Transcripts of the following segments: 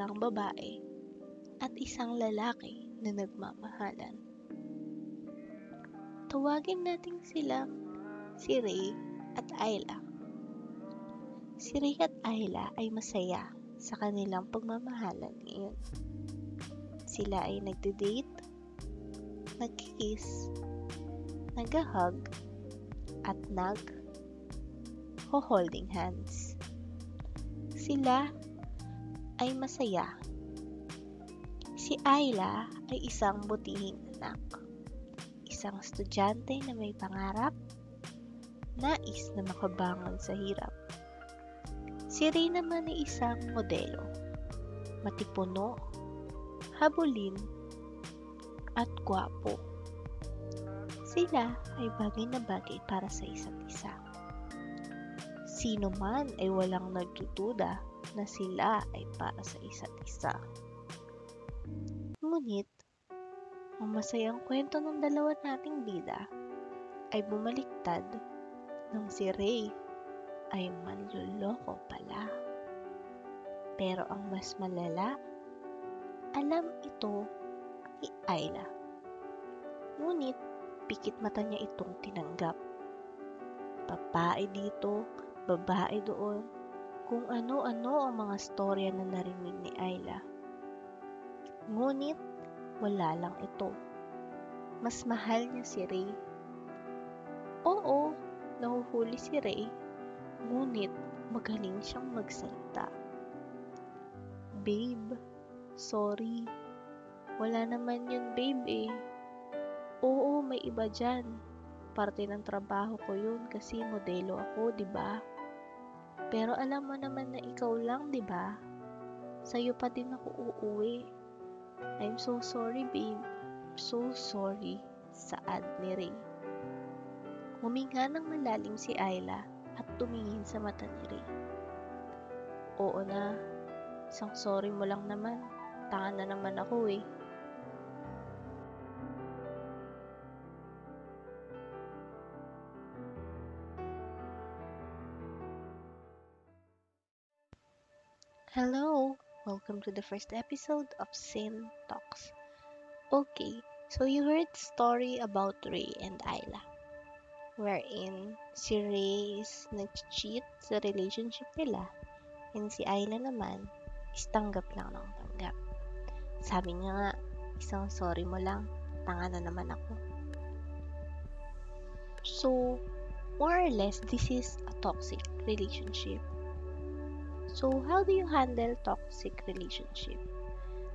Isang babae at isang lalaki na nagmamahalan. Tawagin natin silang si Ray at Ayla. Si Ray at Ayla ay masaya sa kanilang pagmamahalan ngayon. Sila ay nagde-date, nagkikiss, nag-hug, at nag holding hands. Sila ay masaya. Si Ayla ay isang butihing anak. Isang estudyante na may pangarap, nais na makabangon sa hirap. Si Ray naman ay isang modelo. Matipuno, habulin, at gwapo. Sila ay bagay na bagay para sa isa't isa. Sino man ay walang nagdududa na sila ay para sa isa't isa. Ngunit, ang masayang kwento ng dalawa nating bida ay bumaliktad nang si Ray ay manluloko pala. Pero ang mas malala, alam ito ni Ayla. Ngunit, pikit mata niya itong tinanggap. Babae dito, babae doon, kung ano-ano ang mga storya na narinig ni Ayla. Ngunit, wala lang ito. Mas mahal niya si Ray. Oo, nahuhuli si Ray Ngunit magaling siyang magsalita. Babe, sorry. Wala naman yun, babe eh. Oo, may iba dyan. Parte ng trabaho ko yun kasi modelo ako, di ba? Pero alam mo naman na ikaw lang, di ba? Sa'yo pa din ako uuwi. I'm so sorry, babe. So sorry. Saad ni Ray. Huminga ng malalim si Ayla at tumingin sa mata ni Ray. Oo na, isang sorry mo lang naman. Tanga na naman ako eh. Hello! Welcome to the first episode of Sin Talks. Okay, so you heard story about Ray and Ayla wherein si Ray is nag-cheat sa relationship nila and si Ayla naman is tanggap lang ng tanggap. Sabi niya nga, isang sorry mo lang, tanga na naman ako. So, more or less, this is a toxic relationship. So, how do you handle toxic relationship?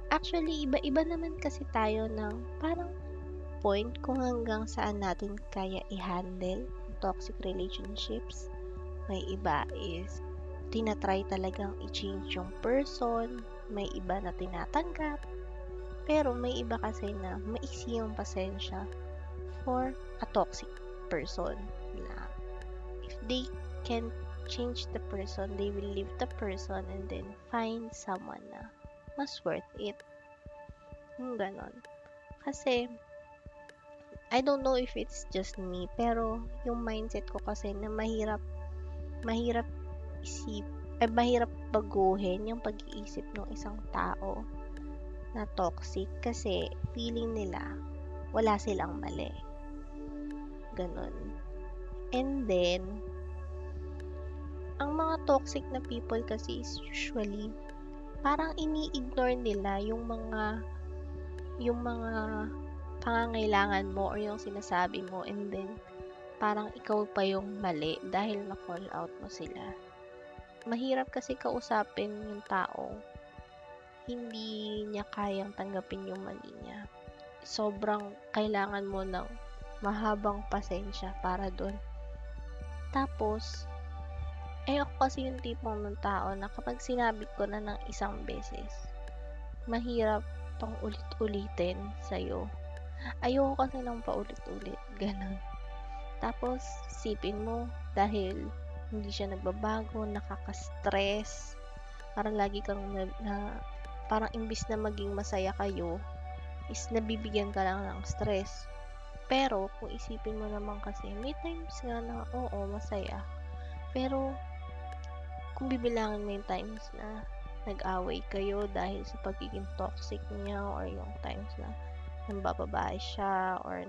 Actually, iba-iba naman kasi tayo ng parang point kung hanggang saan natin kaya i-handle toxic relationships. May iba is tinatry talagang i-change yung person, may iba na tinatanggap, pero may iba kasi na maiksi yung pasensya for a toxic person na if they can change the person, they will leave the person and then find someone na mas worth it. Yung ganon. Kasi, I don't know if it's just me, pero yung mindset ko kasi na mahirap, mahirap isip, ay mahirap baguhin yung pag-iisip ng isang tao na toxic kasi feeling nila wala silang mali. Ganon. And then, ang mga toxic na people kasi is usually parang ini-ignore nila yung mga yung mga pangangailangan mo or yung sinasabi mo and then parang ikaw pa yung mali dahil na-call out mo sila. Mahirap kasi kausapin yung tao. Hindi niya kayang tanggapin yung mali niya. Sobrang kailangan mo ng mahabang pasensya para doon. Tapos, eh ako kasi yung tipong ng tao na kapag sinabi ko na ng isang beses, mahirap pang ulit-ulitin sa'yo Ayoko kasi ng paulit-ulit. Ganon. Tapos, sipin mo, dahil hindi siya nagbabago, nakaka-stress, parang lagi kang na, na parang imbis na maging masaya kayo, is nabibigyan ka lang ng stress. Pero, kung isipin mo naman kasi, may times nga na, oo, masaya. Pero, kung bibilangin mo yung times na nag-away kayo dahil sa pagiging toxic niya or yung times na nambababae siya or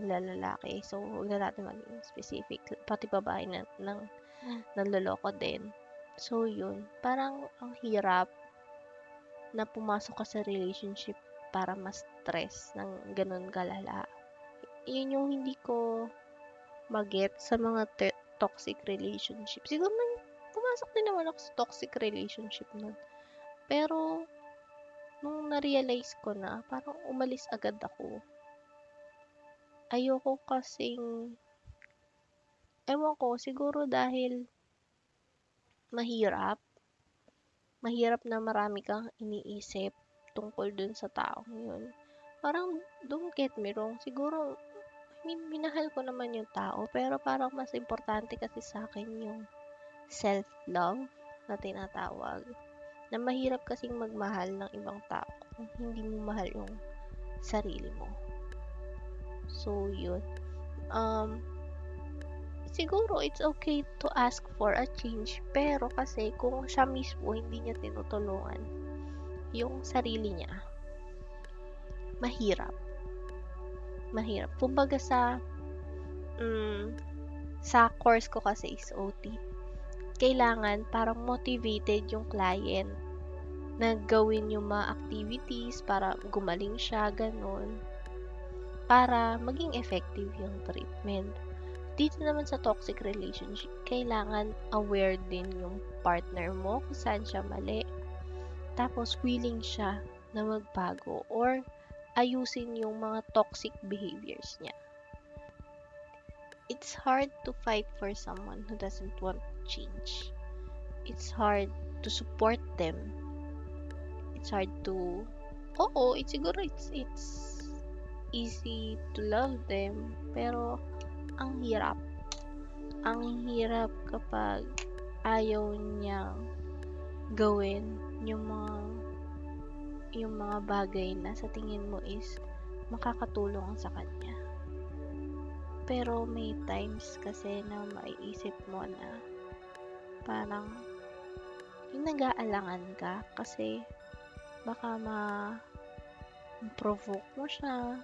nalalaki. So, huwag na natin maging specific. Pati babae na, ng nanloloko din. So, yun. Parang ang hirap na pumasok ka sa relationship para ma-stress ng ganun kalala. Yun yung hindi ko maget sa mga te- toxic relationship. Siguro man, pumasok din naman ako sa toxic relationship nun. Pero, nung na-realize ko na, parang umalis agad ako. Ayoko kasing, ewan ko, siguro dahil mahirap, mahirap na marami kang iniisip tungkol dun sa taong yun. Parang, don't get me wrong, siguro, I mean, minahal ko naman yung tao, pero parang mas importante kasi sa akin yung self-love na tinatawag na mahirap kasing magmahal ng ibang tao kung hindi mo mahal yung sarili mo. So, yun. Um, siguro it's okay to ask for a change, pero kasi kung siya mismo hindi niya tinutulungan yung sarili niya, mahirap. Mahirap. Kumbaga sa um, sa course ko kasi is OT, kailangan parang motivated yung client na gawin yung mga activities para gumaling siya, ganun. Para maging effective yung treatment. Dito naman sa toxic relationship, kailangan aware din yung partner mo kung saan siya mali. Tapos, willing siya na magbago or ayusin yung mga toxic behaviors niya. It's hard to fight for someone who doesn't want change. It's hard to support them. It's hard to oo it's siguro it's it's easy to love them pero ang hirap. Ang hirap kapag ayaw niyang gawin yung mga yung mga bagay na sa tingin mo is makakatulong sa kanya. Pero may times kasi na maiisip mo na parang yung nag-aalangan ka kasi baka ma-provoke mo siya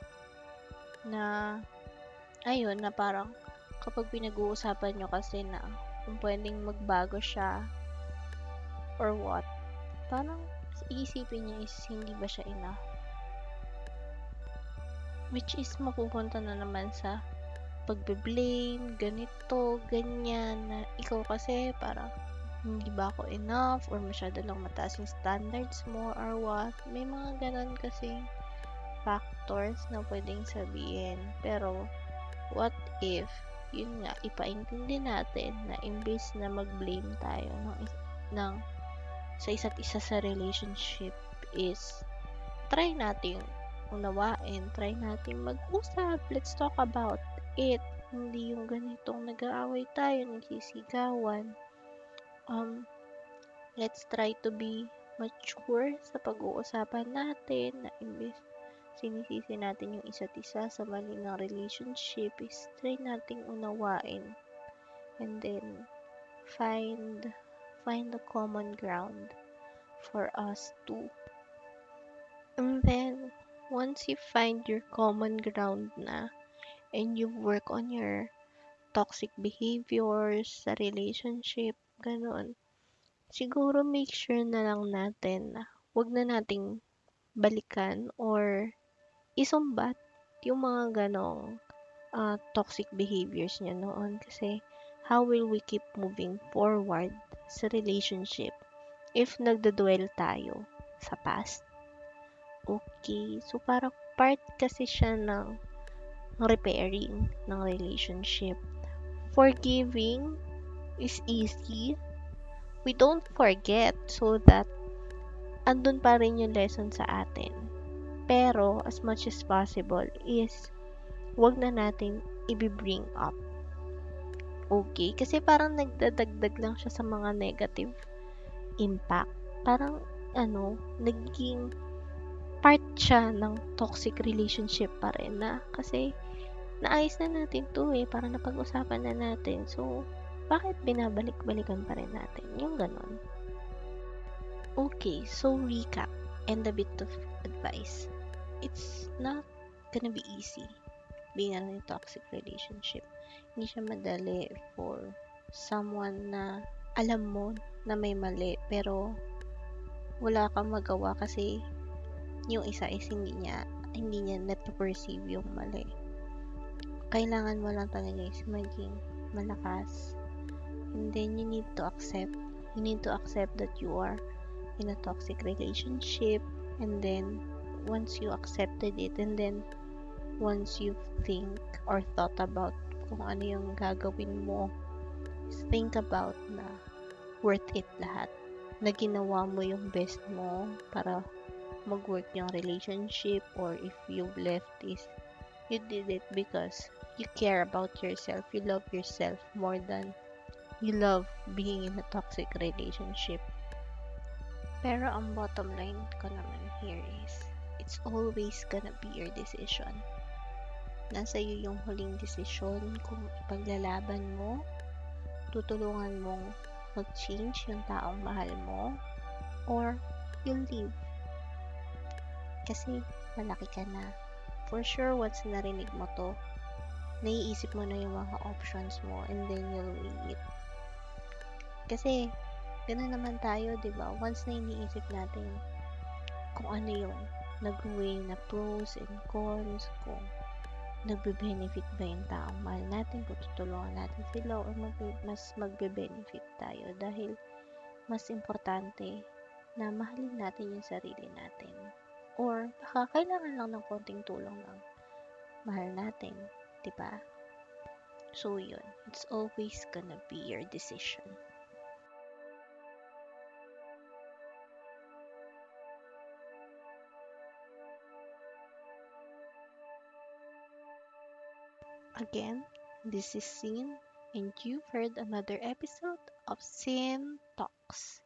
na ayun na parang kapag pinag-uusapan nyo kasi na kung pwedeng magbago siya or what parang iisipin niya is hindi ba siya enough? Which is mapupunta na naman sa pagbe-blame, ganito, ganyan, na ikaw kasi parang hindi ba ako enough or masyado lang mataas yung standards mo or what. May mga ganun kasi factors na pwedeng sabihin. Pero, what if, yun nga, ipaintindi natin na imbes na mag-blame tayo ng, ng sa isa't isa sa relationship is try nating unawain, try nating mag-usap, let's talk about it. Hindi yung ganitong nag-aaway tayo, nagsisigawan um, let's try to be mature sa pag-uusapan natin na imbes sinisisi natin yung isa't isa sa mali ng relationship is try nating unawain and then find find the common ground for us to and then once you find your common ground na and you work on your toxic behaviors sa relationship Ganoon. Siguro make sure na lang natin na wag na nating balikan or isumbat yung mga ganong uh, toxic behaviors niya noon kasi how will we keep moving forward sa relationship if nagdadwell tayo sa past? Okay, so parang part kasi siya ng repairing ng relationship. Forgiving is easy, we don't forget so that andun pa rin yung lesson sa atin. Pero, as much as possible is, wag na natin i-bring up. Okay? Kasi parang nagdadagdag lang siya sa mga negative impact. Parang, ano, naging part siya ng toxic relationship pa rin na kasi naayos na natin to eh, para napag-usapan na natin. So, bakit binabalik-balikan pa rin natin? Yung ganon. Okay, so recap and a bit of advice. It's not gonna be easy being in a toxic relationship. Hindi siya madali for someone na alam mo na may mali pero wala kang magawa kasi yung isa is hindi niya hindi niya na-perceive yung mali. Kailangan mo lang talaga is maging malakas. And then you need to accept. You need to accept that you are in a toxic relationship. And then once you accepted it and then once you think or thought about kung ano yung gagawin mo, think about na worth it lahat. Na ginawa mo yung best mo para mag-work yung relationship or if you left is you did it because you care about yourself, you love yourself more than you love being in a toxic relationship. Pero ang bottom line ko naman here is it's always gonna be your decision. Nasa iyo yung huling desisyon kung ipaglalaban mo, tutulungan mong mag-change yung taong mahal mo, or you'll leave. Kasi malaki ka na. For sure, once narinig mo to, naiisip mo na yung mga options mo and then you'll weigh. Kasi, ganoon naman tayo, di ba? Once na iniisip natin kung ano yung nag-weigh na pros and cons, kung nagbe-benefit ba yung taong mahal natin, kung tutulungan natin sila, or mag- mas magbe-benefit tayo dahil mas importante na mahalin natin yung sarili natin. Or baka kailangan lang ng konting tulong ng mahal natin, 'di ba? So yun, it's always gonna be your decision. Again, this is Sin, and you've heard another episode of Sin Talks.